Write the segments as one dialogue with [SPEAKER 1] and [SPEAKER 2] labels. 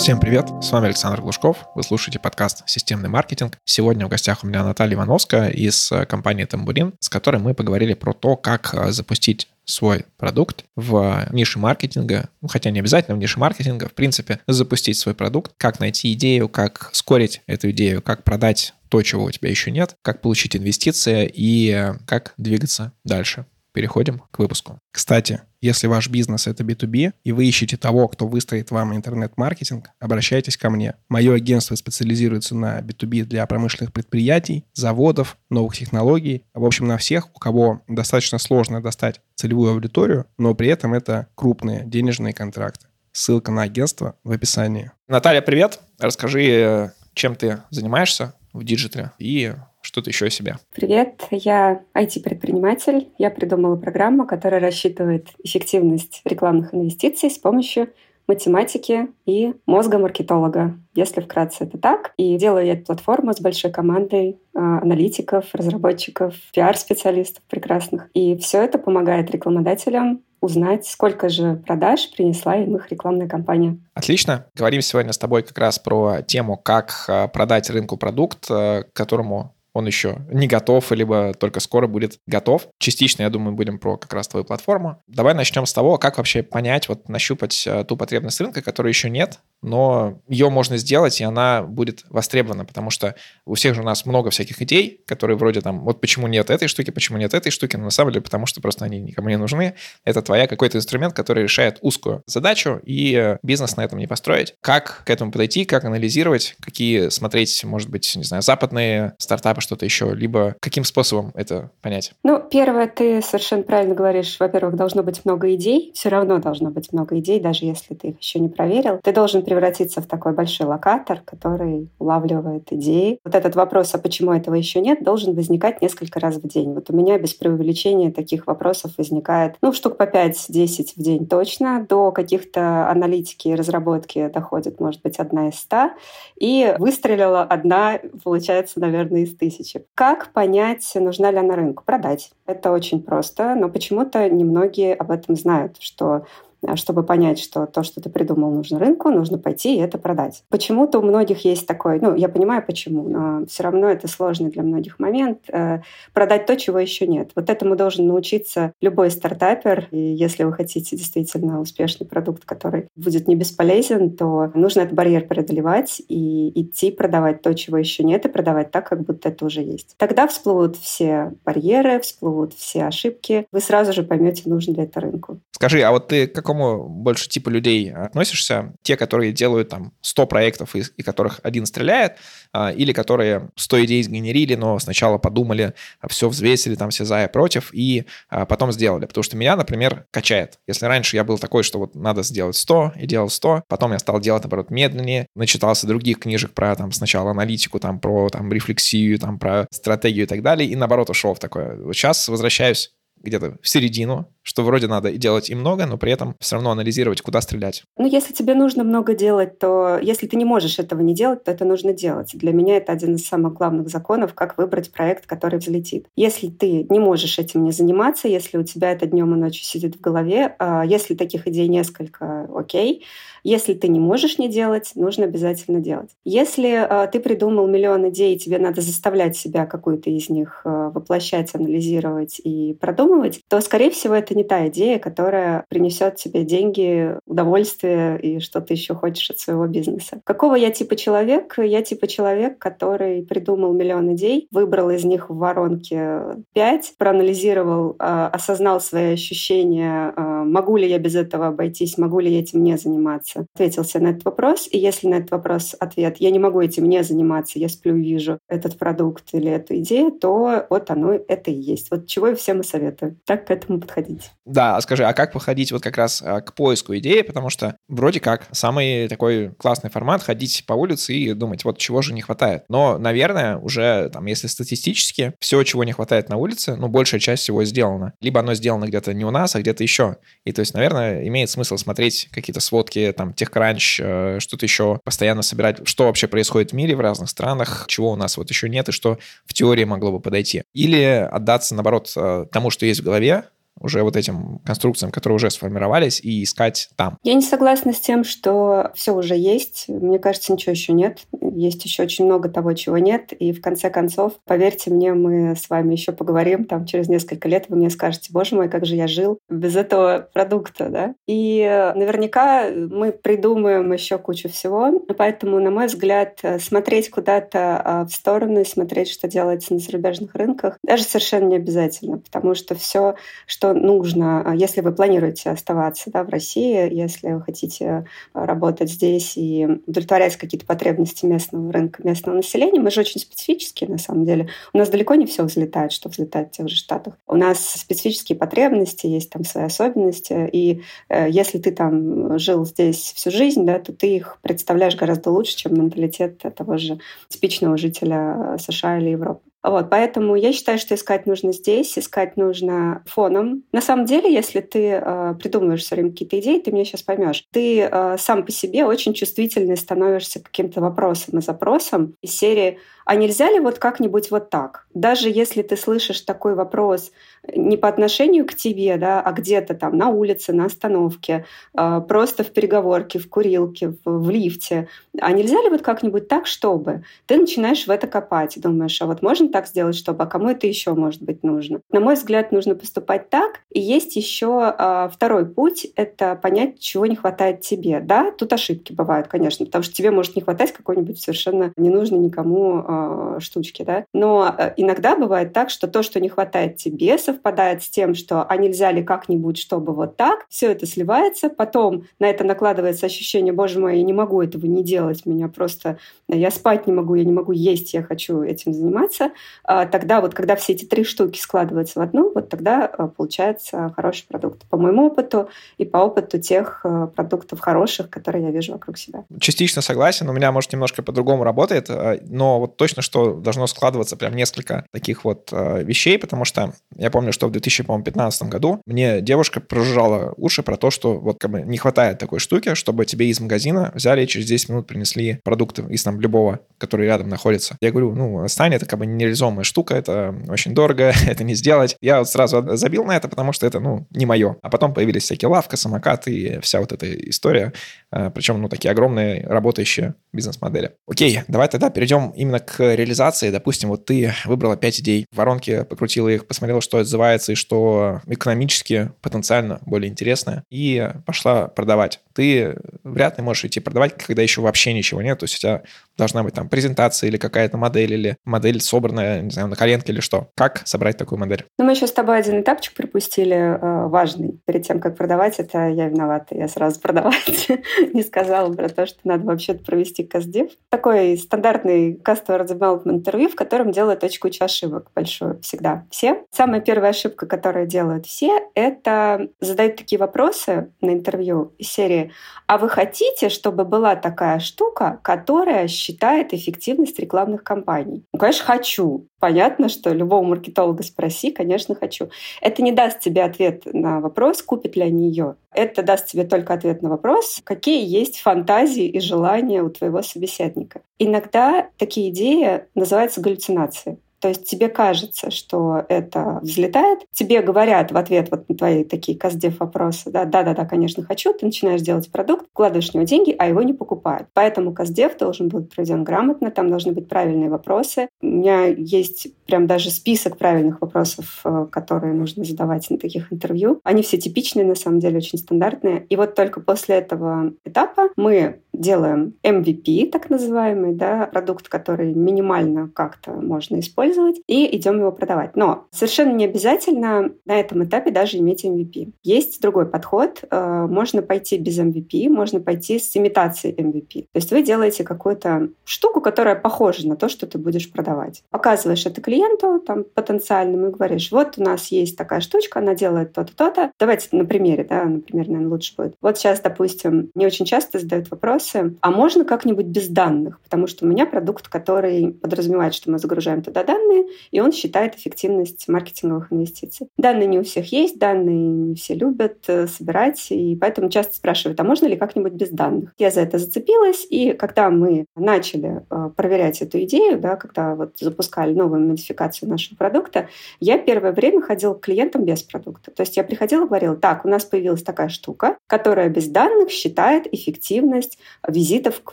[SPEAKER 1] Всем привет, с вами Александр Глушков, вы слушаете подкаст «Системный маркетинг». Сегодня в гостях у меня Наталья Ивановская из э, компании «Тамбурин», с которой мы поговорили про то, как э, запустить свой продукт в нише маркетинга, ну, хотя не обязательно в нише маркетинга, в принципе, запустить свой продукт, как найти идею, как скорить эту идею, как продать то, чего у тебя еще нет, как получить инвестиции и э, как двигаться дальше. Переходим к выпуску.
[SPEAKER 2] Кстати, если ваш бизнес это B2B, и вы ищете того, кто выстроит вам интернет-маркетинг, обращайтесь ко мне. Мое агентство специализируется на B2B для промышленных предприятий, заводов, новых технологий. В общем, на всех, у кого достаточно сложно достать целевую аудиторию, но при этом это крупные денежные контракты. Ссылка на агентство в описании.
[SPEAKER 1] Наталья, привет. Расскажи, э, чем ты занимаешься в диджитале и что-то еще о себе.
[SPEAKER 3] Привет, я IT-предприниматель. Я придумала программу, которая рассчитывает эффективность рекламных инвестиций с помощью математики и мозга маркетолога, если вкратце это так. И делаю я эту платформу с большой командой э, аналитиков, разработчиков, пиар-специалистов прекрасных. И все это помогает рекламодателям узнать, сколько же продаж принесла им их рекламная кампания.
[SPEAKER 1] Отлично. Говорим сегодня с тобой как раз про тему, как а, продать рынку продукт, э, которому он еще не готов, либо только скоро будет готов. Частично, я думаю, будем про как раз твою платформу. Давай начнем с того, как вообще понять, вот нащупать э, ту потребность рынка, которой еще нет, но ее можно сделать, и она будет востребована, потому что у всех же у нас много всяких идей, которые вроде там, вот почему нет этой штуки, почему нет этой штуки, но на самом деле потому что просто они никому не нужны. Это твоя какой-то инструмент, который решает узкую задачу, и э, бизнес на этом не построить. Как к этому подойти, как анализировать, какие смотреть, может быть, не знаю, западные стартапы, что-то еще, либо каким способом это понять?
[SPEAKER 3] Ну, первое, ты совершенно правильно говоришь. Во-первых, должно быть много идей, все равно должно быть много идей, даже если ты их еще не проверил. Ты должен превратиться в такой большой локатор, который улавливает идеи. Вот этот вопрос, а почему этого еще нет, должен возникать несколько раз в день. Вот у меня без преувеличения таких вопросов возникает, ну, штук по 5-10 в день точно. До каких-то аналитики и разработки доходит, может быть, одна из ста. И выстрелила одна, получается, наверное, из тысячи. Как понять, нужна ли она рынку? Продать. Это очень просто, но почему-то немногие об этом знают, что чтобы понять, что то, что ты придумал, нужно рынку, нужно пойти и это продать. Почему-то у многих есть такой, ну, я понимаю почему, но все равно это сложный для многих момент, э, продать то, чего еще нет. Вот этому должен научиться любой стартапер, и если вы хотите действительно успешный продукт, который будет не бесполезен, то нужно этот барьер преодолевать и идти продавать то, чего еще нет, и продавать так, как будто это уже есть. Тогда всплывут все барьеры, всплывут все ошибки, вы сразу же поймете, нужен ли это рынку.
[SPEAKER 1] Скажи, а вот ты как какому больше типу людей относишься? Те, которые делают там 100 проектов, из, из которых один стреляет, а, или которые 100 идей сгенерили, но сначала подумали, а, все взвесили, там все за и против, и а, потом сделали. Потому что меня, например, качает. Если раньше я был такой, что вот надо сделать 100, и делал 100, потом я стал делать, наоборот, медленнее, начитался других книжек про там сначала аналитику, там про там рефлексию, там про стратегию и так далее, и наоборот ушел в такое. Вот сейчас возвращаюсь где-то в середину, что вроде надо делать и много, но при этом все равно анализировать, куда стрелять.
[SPEAKER 3] Ну, если тебе нужно много делать, то если ты не можешь этого не делать, то это нужно делать. Для меня это один из самых главных законов, как выбрать проект, который взлетит. Если ты не можешь этим не заниматься, если у тебя это днем и ночью сидит в голове, а если таких идей несколько, окей, если ты не можешь не делать, нужно обязательно делать. Если э, ты придумал миллион идей, тебе надо заставлять себя какую-то из них э, воплощать, анализировать и продумывать, то, скорее всего, это не та идея, которая принесет тебе деньги, удовольствие и что ты еще хочешь от своего бизнеса. Какого я типа человек? Я типа человек, который придумал миллион идей, выбрал из них в воронке пять, проанализировал, э, осознал свои ощущения, э, могу ли я без этого обойтись, могу ли я этим не заниматься, заниматься? Ответил на этот вопрос, и если на этот вопрос ответ «я не могу этим не заниматься, я сплю вижу этот продукт или эту идею», то вот оно это и есть. Вот чего я всем и советую. Так к этому подходить.
[SPEAKER 1] Да, а скажи, а как подходить вот как раз а, к поиску идеи? Потому что вроде как самый такой классный формат ходить по улице и думать, вот чего же не хватает. Но, наверное, уже там, если статистически, все, чего не хватает на улице, ну, большая часть всего сделана. Либо оно сделано где-то не у нас, а где-то еще. И то есть, наверное, имеет смысл смотреть какие-то сводки там TechCrunch, э, что-то еще, постоянно собирать, что вообще происходит в мире, в разных странах, чего у нас вот еще нет и что в теории могло бы подойти. Или отдаться, наоборот, э, тому, что есть в голове, уже вот этим конструкциям, которые уже сформировались, и искать там.
[SPEAKER 3] Я не согласна с тем, что все уже есть. Мне кажется, ничего еще нет. Есть еще очень много того, чего нет. И в конце концов, поверьте мне, мы с вами еще поговорим там через несколько лет, вы мне скажете, боже мой, как же я жил без этого продукта, да? И наверняка мы придумаем еще кучу всего. Поэтому, на мой взгляд, смотреть куда-то а, в сторону и смотреть, что делается на зарубежных рынках, даже совершенно не обязательно, потому что все, что нужно, а, если вы планируете оставаться да, в России, если вы хотите работать здесь и удовлетворять какие-то потребности местного рынка, местного населения, мы же очень специфические на самом деле. У нас далеко не все взлетает, что взлетает в тех же Штатах. У нас специфические потребности, есть там свои особенности, и э, если ты там жил здесь всю жизнь, да, то ты их представляешь гораздо лучше, чем менталитет того же типичного жителя США или Европы. Вот, поэтому я считаю, что искать нужно здесь, искать нужно фоном. На самом деле, если ты э, придумываешь все время какие-то идеи, ты меня сейчас поймешь. Ты э, сам по себе очень чувствительный становишься к каким-то вопросам и запросам из серии а нельзя ли вот как-нибудь вот так? Даже если ты слышишь такой вопрос не по отношению к тебе, да, а где-то там на улице, на остановке, а, просто в переговорке, в курилке, в, в лифте, а нельзя ли вот как-нибудь так, чтобы? Ты начинаешь в это копать, думаешь, а вот можно так сделать, чтобы, а кому это еще может быть нужно? На мой взгляд, нужно поступать так. И есть еще а, второй путь — это понять, чего не хватает тебе. Да, тут ошибки бывают, конечно, потому что тебе может не хватать какой-нибудь совершенно ненужной никому Э, штучки, да. Но э, иногда бывает так, что то, что не хватает тебе, совпадает с тем, что а нельзя ли как-нибудь, чтобы вот так, все это сливается, потом на это накладывается ощущение, боже мой, я не могу этого не делать, меня просто, я спать не могу, я не могу есть, я хочу этим заниматься. А тогда вот, когда все эти три штуки складываются в одну, вот тогда э, получается хороший продукт. По моему опыту и по опыту тех продуктов хороших, которые я вижу вокруг себя.
[SPEAKER 1] Частично согласен, у меня, может, немножко по-другому работает, но вот точно, что должно складываться прям несколько таких вот вещей, потому что я помню, что в 2015 году мне девушка прожужжала уши про то, что вот как бы не хватает такой штуки, чтобы тебе из магазина взяли и через 10 минут принесли продукты из там любого, который рядом находится. Я говорю, ну, стань, это как бы нереализуемая штука, это очень дорого, это не сделать. Я вот сразу забил на это, потому что это, ну, не мое. А потом появились всякие лавка, самокаты и вся вот эта история. Э, Причем, ну, такие огромные работающие бизнес-модели. Окей, давай тогда перейдем именно к реализации. Допустим, вот ты выбрала 5 идей, в воронке покрутила их, посмотрела, что отзывается и что экономически потенциально более интересное, и пошла продавать. Ты вряд ли можешь идти продавать, когда еще вообще ничего нет. То есть у тебя должна быть там презентация или какая-то модель, или модель собранная, не знаю, на коленке или что. Как собрать такую модель?
[SPEAKER 3] Ну, мы еще с тобой один этапчик пропустили э, важный. Перед тем, как продавать, это я виновата. Я сразу продавать не сказала про то, что надо вообще-то провести каздев. Такой стандартный customer development интервью, в котором делают очень кучу ошибок большую всегда. Все. Самая первая ошибка, которую делают все, это задают такие вопросы на интервью из серии «А вы хотите, чтобы была такая штука, которая считает эффективность рекламных кампаний?» Ну, конечно, хочу. Понятно, что любого маркетолога спроси, конечно, хочу. Это не даст тебе ответ на вопрос, купит ли они ее. Это даст тебе только ответ на вопрос, какие есть фантазии и желания у твоего собеседника. Иногда такие идеи называются галлюцинацией. То есть тебе кажется, что это взлетает, тебе говорят в ответ вот на твои такие каздев вопросы, да, да-да-да, конечно, хочу, ты начинаешь делать продукт, вкладываешь в него деньги, а его не покупают. Поэтому каздев должен быть проведен грамотно, там должны быть правильные вопросы. У меня есть прям даже список правильных вопросов, э, которые нужно задавать на таких интервью. Они все типичные, на самом деле, очень стандартные. И вот только после этого этапа мы делаем MVP, так называемый, да, продукт, который минимально как-то можно использовать, и идем его продавать. Но совершенно не обязательно на этом этапе даже иметь MVP. Есть другой подход. Э, можно пойти без MVP, можно пойти с имитацией MVP. То есть вы делаете какую-то штуку, которая похожа на то, что ты будешь продавать. Показываешь это клиенту там, потенциальному и говоришь, вот у нас есть такая штучка, она делает то-то, то-то. Давайте на примере, да, например, наверное, лучше будет. Вот сейчас, допустим, не очень часто задают вопрос, вопросы, а можно как-нибудь без данных? Потому что у меня продукт, который подразумевает, что мы загружаем туда данные, и он считает эффективность маркетинговых инвестиций. Данные не у всех есть, данные не все любят э, собирать, и поэтому часто спрашивают, а можно ли как-нибудь без данных? Я за это зацепилась, и когда мы начали э, проверять эту идею, да, когда вот запускали новую сертификацию нашего продукта, я первое время ходила к клиентам без продукта. То есть я приходила и говорила, так, у нас появилась такая штука, которая без данных считает эффективность визитов к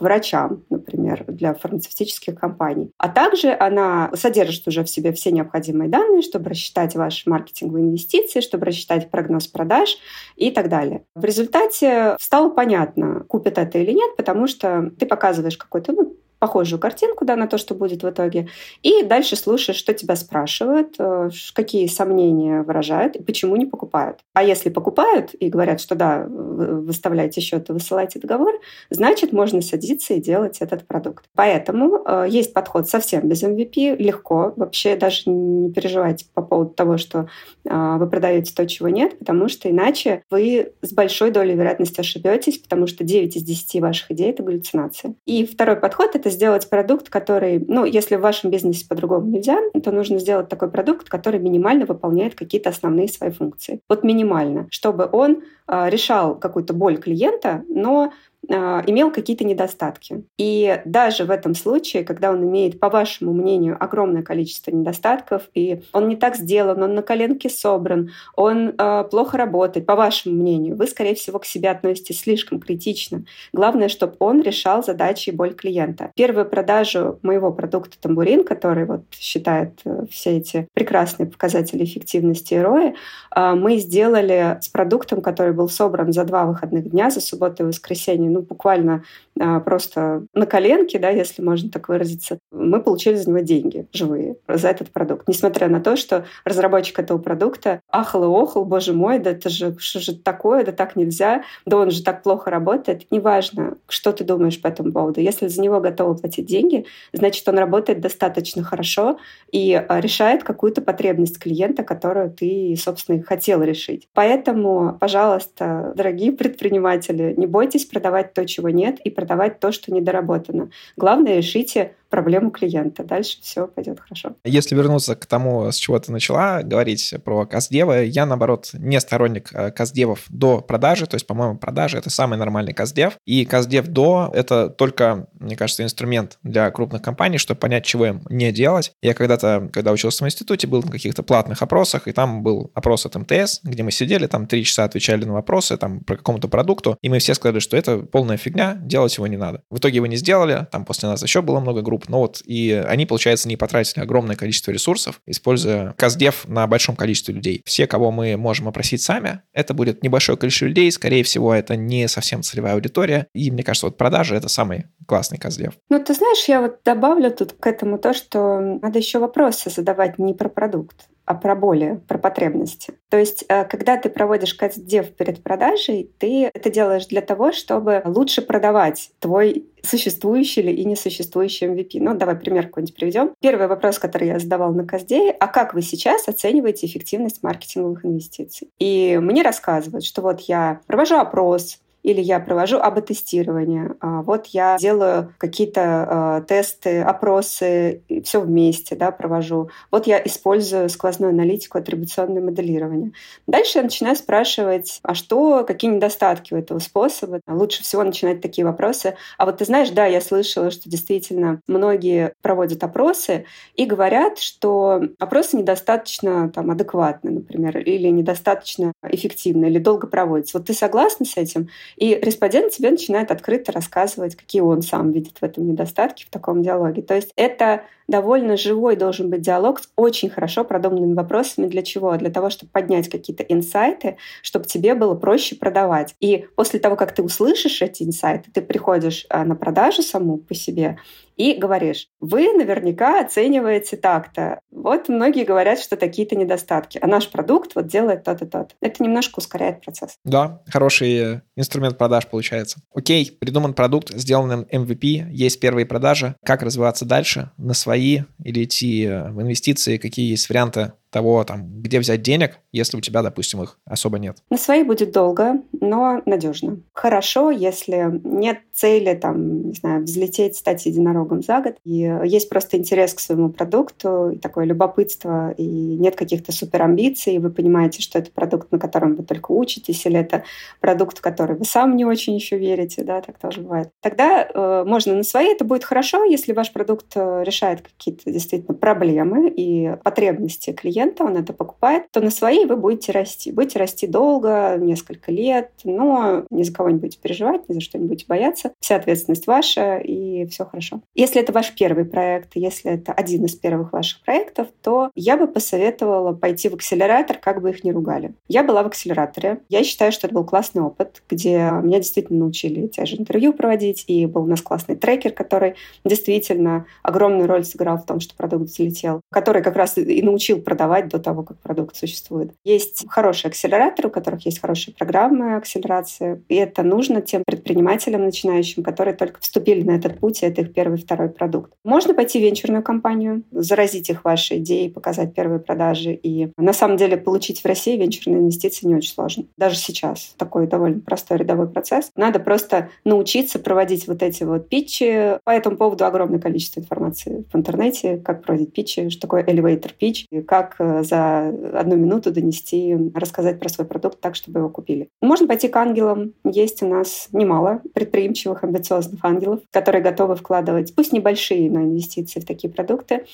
[SPEAKER 3] врачам, например, для фармацевтических компаний. А также она содержит уже в себе все необходимые данные, чтобы рассчитать ваши маркетинговые инвестиции, чтобы рассчитать прогноз продаж и так далее. В результате стало понятно, купят это или нет, потому что ты показываешь какой-то ну, похожую картинку да, на то, что будет в итоге, и дальше слушаешь, что тебя спрашивают, э, какие сомнения выражают и почему не покупают. А если покупают и говорят, что да, выставляйте счет и высылайте договор, значит, можно садиться и делать этот продукт. Поэтому э, есть подход совсем без MVP, легко, вообще даже не переживайте по поводу того, что э, вы продаете то, чего нет, потому что иначе вы с большой долей вероятности ошибетесь, потому что 9 из 10 ваших идей — это галлюцинации. И второй подход — это это сделать продукт, который, ну, если в вашем бизнесе по-другому нельзя, то нужно сделать такой продукт, который минимально выполняет какие-то основные свои функции. Вот минимально, чтобы он э, решал какую-то боль клиента, но а, имел какие-то недостатки. И даже в этом случае, когда он имеет, по вашему мнению, огромное количество недостатков, и он не так сделан, он на коленке собран, он э, плохо работает, по вашему мнению, вы, скорее всего, к себе относитесь слишком критично. Главное, чтобы он решал задачи и боль клиента. Первую продажу моего продукта «Тамбурин», который вот считает э, все эти прекрасные показатели эффективности и рои, э, мы сделали с продуктом, который был собран за два выходных дня, за субботу и воскресенье, ну, буквально а, просто на коленке, да, если можно так выразиться, мы получили за него деньги живые за этот продукт. Несмотря на то, что разработчик этого продукта ахал и охал, боже мой, да это же, что же такое, да так нельзя, да он же так плохо работает. Неважно, что ты думаешь по этому поводу. Если за него готовы платить деньги, значит, он работает достаточно хорошо и а, решает какую-то потребность клиента, которую ты, собственно, хотел решить. Поэтому, пожалуйста, дорогие предприниматели, не бойтесь продавать то, чего нет, и продавать то, что недоработано. Главное, решите проблему клиента. Дальше все пойдет хорошо.
[SPEAKER 1] Если вернуться к тому, с чего ты начала говорить про каздевы, я, наоборот, не сторонник э, каздевов до продажи, то есть, по-моему, продажи — это самый нормальный каздев, и каздев до — это только, мне кажется, инструмент для крупных компаний, чтобы понять, чего им не делать. Я когда-то, когда учился в институте, был на каких-то платных опросах, и там был опрос от МТС, где мы сидели, там три часа отвечали на вопросы там про какому-то продукту, и мы все сказали, что это полная фигня, делать его не надо. В итоге его не сделали, там после нас еще было много групп, групп. Ну вот, и они, получается, не потратили огромное количество ресурсов, используя каздев на большом количестве людей. Все, кого мы можем опросить сами, это будет небольшое количество людей, скорее всего, это не совсем целевая аудитория. И мне кажется, вот продажи — это самый классный каздев.
[SPEAKER 3] Ну, ты знаешь, я вот добавлю тут к этому то, что надо еще вопросы задавать не про продукт, а про боли, про потребности. То есть, э, когда ты проводишь кастдев перед продажей, ты это делаешь для того, чтобы лучше продавать твой существующий или и несуществующий MVP. Ну, давай пример какой-нибудь приведем. Первый вопрос, который я задавал на Каздее, а как вы сейчас оцениваете эффективность маркетинговых инвестиций? И мне рассказывают, что вот я провожу опрос, или я провожу АБ-тестирование, а, вот я делаю какие-то а, тесты, опросы, все вместе да, провожу. Вот я использую сквозную аналитику, атрибуционное моделирование. Дальше я начинаю спрашивать, а что, какие недостатки у этого способа? Лучше всего начинать такие вопросы. А вот ты знаешь, да, я слышала, что действительно многие проводят опросы и говорят, что опросы недостаточно там, адекватны, например, или недостаточно эффективны, или долго проводятся. Вот ты согласна с этим? И респондент тебе начинает открыто рассказывать, какие он сам видит в этом недостатки в таком диалоге. То есть это довольно живой должен быть диалог с очень хорошо продуманными вопросами. Для чего? Для того, чтобы поднять какие-то инсайты, чтобы тебе было проще продавать. И после того, как ты услышишь эти инсайты, ты приходишь а, на продажу саму по себе и говоришь, вы наверняка оцениваете так-то. Вот многие говорят, что такие-то недостатки, а наш продукт вот делает то-то, то-то. Это немножко ускоряет процесс.
[SPEAKER 1] Да, хороший инструмент продаж получается. Окей, придуман продукт, сделан MVP, есть первые продажи. Как развиваться дальше? На свои или идти в инвестиции? Какие есть варианты того, там, где взять денег, если у тебя, допустим, их особо нет?
[SPEAKER 3] На свои будет долго, но надежно. Хорошо, если нет цели, там, не знаю, взлететь, стать единорогом за год, и есть просто интерес к своему продукту, и такое любопытство, и нет каких-то супер амбиций, и вы понимаете, что это продукт, на котором вы только учитесь, или это продукт, в который вы сам не очень еще верите, да, так тоже бывает. Тогда э, можно на свои, это будет хорошо, если ваш продукт э, решает какие-то действительно проблемы и потребности клиента, он это покупает, то на свои вы будете расти. Будете расти долго, несколько лет, но ни за кого не будете переживать, ни за что не будете бояться. Вся ответственность ваша, и все хорошо. Если это ваш первый проект, если это один из первых ваших проектов, то я бы посоветовала пойти в акселератор, как бы их ни ругали. Я была в акселераторе. Я считаю, что это был классный опыт, где меня действительно научили те же интервью проводить, и был у нас классный трекер, который действительно огромную роль сыграл в том, что продукт залетел, который как раз и научил продавать до того, как продукт существует. Есть хорошие акселераторы, у которых есть хорошие программы акселерации, и это нужно тем предпринимателям начинающим, которые только вступили на этот путь, и это их первый, второй продукт. Можно пойти в венчурную компанию, заразить их вашей идеей, показать первые продажи, и на самом деле получить в России венчурные инвестиции не очень сложно. Даже сейчас такой довольно простой рядовой процесс. Надо просто научиться проводить вот эти вот питчи. По этому поводу огромное количество информации в интернете, как проводить питчи, что такое elevator pitch, и как за одну минуту донести, рассказать про свой продукт так, чтобы его купили. Можно пойти к ангелам. Есть у нас немало предприимчивых, амбициозных ангелов, которые готовы вкладывать, пусть небольшие, но инвестиции в такие продукты.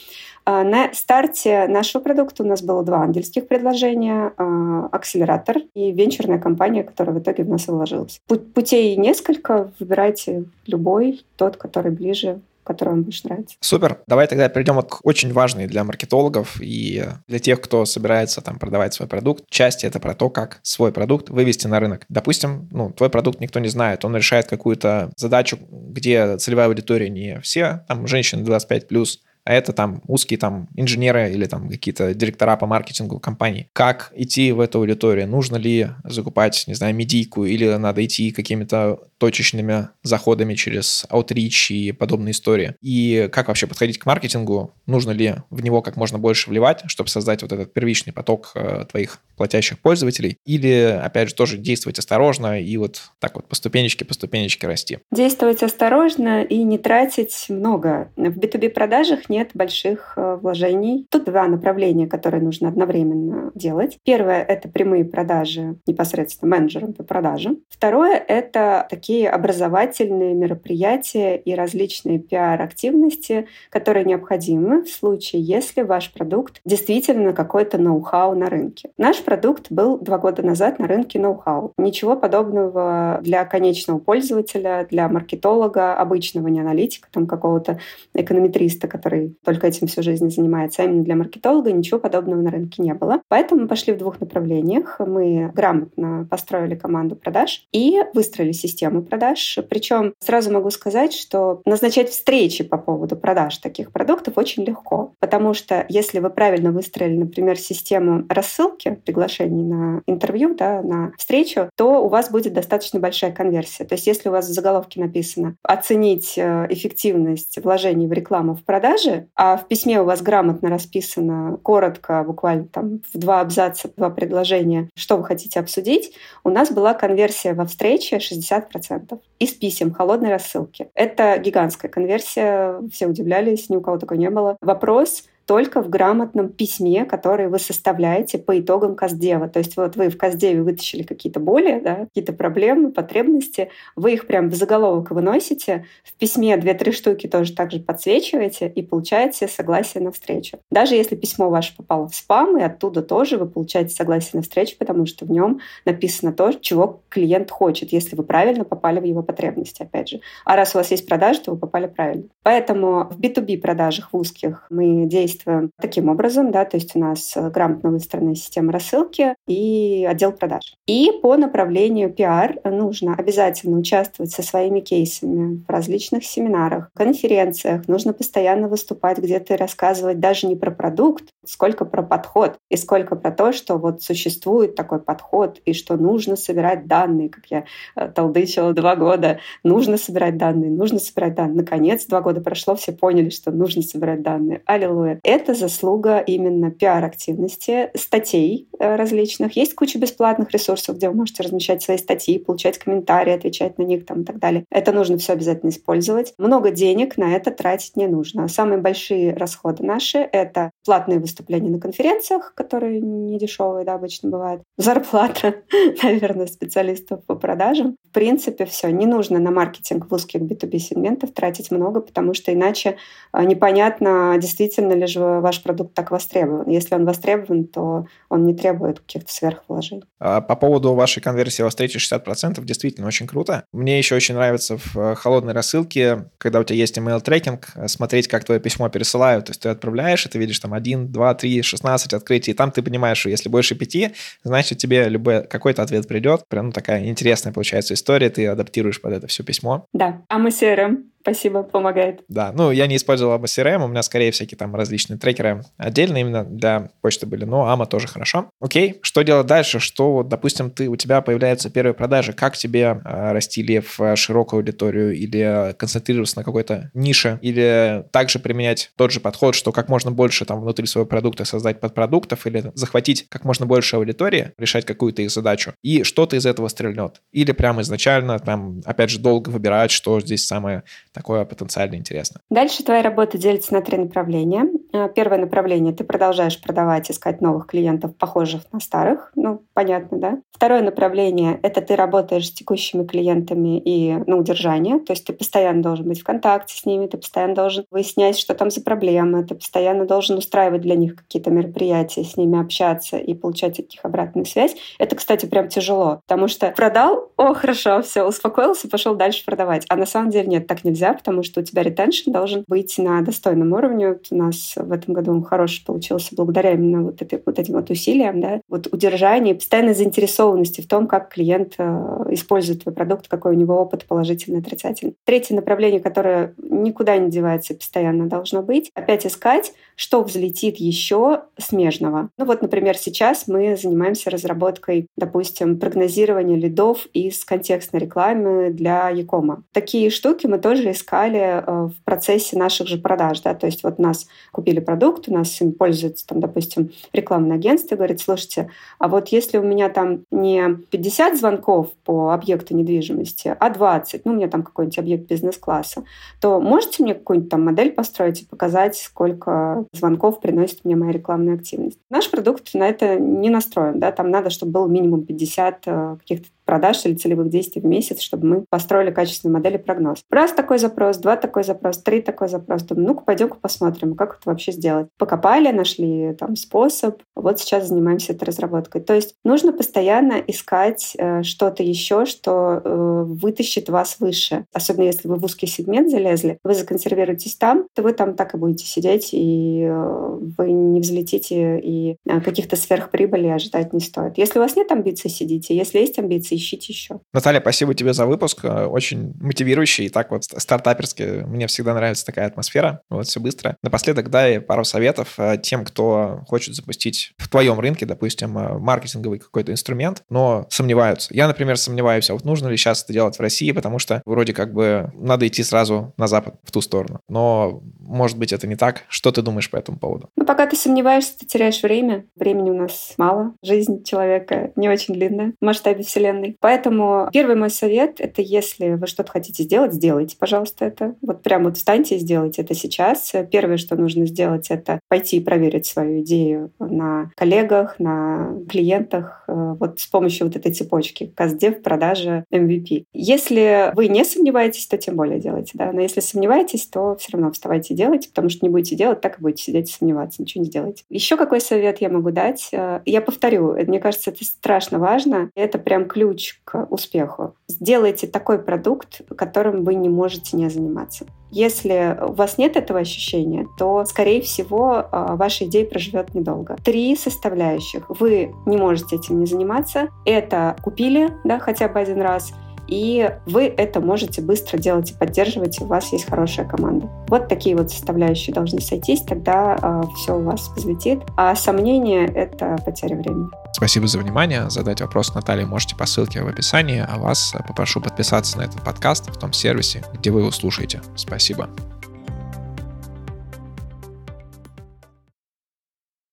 [SPEAKER 3] А, на старте нашего продукта у нас было два ангельских предложения. А, акселератор и венчурная компания, которая в итоге в нас вложилась. Путей несколько. Выбирайте любой, тот, который ближе который вам больше нравится.
[SPEAKER 1] Супер. Давай тогда перейдем к очень важной для маркетологов и для тех, кто собирается там продавать свой продукт. Часть это про то, как свой продукт вывести на рынок. Допустим, ну, твой продукт никто не знает, он решает какую-то задачу, где целевая аудитория не все, там, женщины 25+, а это там узкие там инженеры или там какие-то директора по маркетингу компаний. Как идти в эту аудиторию? Нужно ли закупать, не знаю, медийку или надо идти какими-то точечными заходами через Outreach и подобные истории? И как вообще подходить к маркетингу? Нужно ли в него как можно больше вливать, чтобы создать вот этот первичный поток э, твоих платящих пользователей? Или, опять же, тоже действовать осторожно и вот так вот по ступенечке, по ступенечке расти?
[SPEAKER 3] Действовать осторожно и не тратить много. В B2B продажах нет больших э, вложений. Тут два направления, которые нужно одновременно делать. Первое — это прямые продажи непосредственно менеджерам по продажам. Второе — это такие образовательные мероприятия и различные пиар-активности, которые необходимы в случае, если ваш продукт действительно какой-то ноу-хау на рынке. Наш продукт был два года назад на рынке ноу-хау. Ничего подобного для конечного пользователя, для маркетолога, обычного не аналитика, там какого-то эконометриста, который только этим всю жизнь занимается, а именно для маркетолога ничего подобного на рынке не было. Поэтому мы пошли в двух направлениях. Мы грамотно построили команду продаж и выстроили систему продаж. Причем сразу могу сказать, что назначать встречи по поводу продаж таких продуктов очень легко, потому что если вы правильно выстроили, например, систему рассылки приглашений на интервью, да, на встречу, то у вас будет достаточно большая конверсия. То есть если у вас в заголовке написано «оценить э, эффективность вложений в рекламу в продаже», а в письме у вас грамотно расписано, коротко, буквально там в два абзаца, два предложения, что вы хотите обсудить, у нас была конверсия во встрече 60% из писем холодной рассылки. Это гигантская конверсия, все удивлялись, ни у кого такой не было. Вопрос, только в грамотном письме, которое вы составляете по итогам Каздева. То есть вот вы в Каздеве вытащили какие-то боли, да, какие-то проблемы, потребности, вы их прям в заголовок выносите, в письме две-три штуки тоже так же подсвечиваете и получаете согласие на встречу. Даже если письмо ваше попало в спам, и оттуда тоже вы получаете согласие на встречу, потому что в нем написано то, чего клиент хочет, если вы правильно попали в его потребности, опять же. А раз у вас есть продажи, то вы попали правильно. Поэтому в B2B продажах в узких мы действуем действуем таким образом, да, то есть у нас э, грамотно выстроенная система рассылки и отдел продаж. И по направлению пиар нужно обязательно участвовать со своими кейсами в различных семинарах, конференциях. Нужно постоянно выступать где-то и рассказывать даже не про продукт, сколько про подход и сколько про то, что вот существует такой подход и что нужно собирать данные, как я э, толдычила два года. Нужно собирать данные, нужно собирать данные. Наконец, два года прошло, все поняли, что нужно собирать данные. Аллилуйя. Это заслуга именно пиар-активности, статей э, различных. Есть куча бесплатных ресурсов, где вы можете размещать свои статьи, получать комментарии, отвечать на них там, и так далее. Это нужно все обязательно использовать. Много денег на это тратить не нужно. Самые большие расходы наши — это платные выступления на конференциях, которые не дешевые, да, обычно бывают. Зарплата, наверное, специалистов по продажам. В принципе, все. Не нужно на маркетинг в узких B2B сегментов тратить много, потому что иначе а, непонятно, действительно ли же ваш продукт так востребован. Если он востребован, то он не требует каких-то сверхвложений.
[SPEAKER 1] А, по поводу вашей конверсии во встрече 60% действительно очень круто. Мне еще очень нравится в э, холодной рассылке, когда у тебя есть email трекинг, э, смотреть, как твое письмо пересылают. То есть ты отправляешь, и ты видишь там 1, 2, 3, 16 открытий, и там ты понимаешь, что если больше 5, значит тебе любой какой-то ответ придет. Прям ну, такая интересная получается история, ты адаптируешь под это все письмо.
[SPEAKER 3] Да, а мы CRM Спасибо, помогает.
[SPEAKER 1] Да, ну я не использовал AMA CRM, у меня скорее всякие там различные трекеры отдельно именно для почты были, но AMA тоже хорошо. Окей, что делать дальше? Что, вот, допустим, ты, у тебя появляются первые продажи, как тебе э, расти в широкую аудиторию или концентрироваться на какой-то нише, или также применять тот же подход, что как можно больше там внутри своего продукта создать подпродуктов или захватить как можно больше аудитории, решать какую-то их задачу, и что-то из этого стрельнет. Или прямо изначально там, опять же, долго выбирать, что здесь самое такое потенциально интересно.
[SPEAKER 3] Дальше твоя работа делится на три направления. Э, первое направление — ты продолжаешь продавать, искать новых клиентов, похожих на старых. Ну, понятно, да? Второе направление — это ты работаешь с текущими клиентами и на удержание. То есть ты постоянно должен быть в контакте с ними, ты постоянно должен выяснять, что там за проблемы, ты постоянно должен устраивать для них какие-то мероприятия, с ними общаться и получать от них обратную связь. Это, кстати, прям тяжело, потому что продал, о, хорошо, все, успокоился, пошел дальше продавать. А на самом деле нет, так нельзя нельзя, потому что у тебя ретеншн должен быть на достойном уровне. Вот у нас в этом году он хороший получился благодаря именно вот, этой, вот этим вот усилиям, да, вот удержание, постоянной заинтересованности в том, как клиент э, использует твой продукт, какой у него опыт положительный, отрицательный. Третье направление, которое никуда не девается, постоянно должно быть, опять искать, что взлетит еще смежного. Ну вот, например, сейчас мы занимаемся разработкой, допустим, прогнозирования лидов из контекстной рекламы для Якома. Такие штуки мы тоже искали э, в процессе наших же продаж. Да? То есть вот нас купили продукт, у нас им пользуется, там, допустим, рекламное агентство, говорит, слушайте, а вот если у меня там не 50 звонков по объекту недвижимости, а 20, ну, у меня там какой-нибудь объект бизнес-класса, то можете мне какую-нибудь там модель построить и показать, сколько звонков приносит мне моя рекламная активность? Наш продукт на это не настроен, да, там надо, чтобы был минимум 50 э, каких-то продаж или целевых действий в месяц, чтобы мы построили качественную модель и прогноз. Раз такой запрос, два такой запрос, три такой запрос. Думаю, ну-ка, пойдем-ка посмотрим, как это вообще сделать. Покопали, нашли там способ. Вот сейчас занимаемся этой разработкой. То есть нужно постоянно искать э, что-то еще, что э, вытащит вас выше. Особенно если вы в узкий сегмент залезли, вы законсервируетесь там, то вы там так и будете сидеть, и э, вы не взлетите, и э, каких-то сверхприбыли ожидать не стоит. Если у вас нет амбиций, сидите. Если есть амбиции, ищите еще.
[SPEAKER 1] Наталья, спасибо тебе за выпуск. Э, очень мотивирующий. И так вот стартаперски. Мне всегда нравится такая атмосфера. Вот все быстро. Напоследок дай пару советов э, тем, кто хочет запустить в твоем рынке, допустим, э, маркетинговый какой-то инструмент, но сомневаются. Я, например, сомневаюсь, а вот нужно ли сейчас это делать в России, потому что вроде как бы надо идти сразу на Запад, в ту сторону. Но, может быть, это не так. Что ты думаешь по этому поводу?
[SPEAKER 3] Ну, пока ты сомневаешься, ты теряешь время. Времени у нас мало. Жизнь человека не очень длинная в масштабе Вселенной стороны. Поэтому первый мой совет — это если вы что-то хотите сделать, сделайте, пожалуйста, это. Вот прямо вот встаньте и сделайте это сейчас. Первое, что нужно сделать, это пойти и проверить свою идею на коллегах, на клиентах, э, вот с помощью вот этой цепочки каздев, продажа, MVP. Если вы не сомневаетесь, то тем более делайте, да. Но если сомневаетесь, то все равно вставайте и делайте, потому что не будете делать, так и будете сидеть и сомневаться, ничего не сделаете. Еще какой совет я могу дать? Э, я повторю, мне кажется, это страшно важно. Это прям ключ ключ к успеху. Сделайте такой продукт, которым вы не можете не заниматься. Если у вас нет этого ощущения, то, скорее всего, а, ваша идея проживет недолго. Три составляющих. Вы не можете этим не заниматься. Это купили, да, хотя бы один раз – и вы это можете быстро делать и поддерживать, и у вас есть хорошая команда. Вот такие вот составляющие должны сойтись, тогда э, а, все у вас взлетит. А сомнения — это потеря времени.
[SPEAKER 1] Спасибо за внимание. Задать вопрос Наталье можете по ссылке в описании, а вас попрошу подписаться на этот подкаст в том сервисе, где вы его слушаете. Спасибо.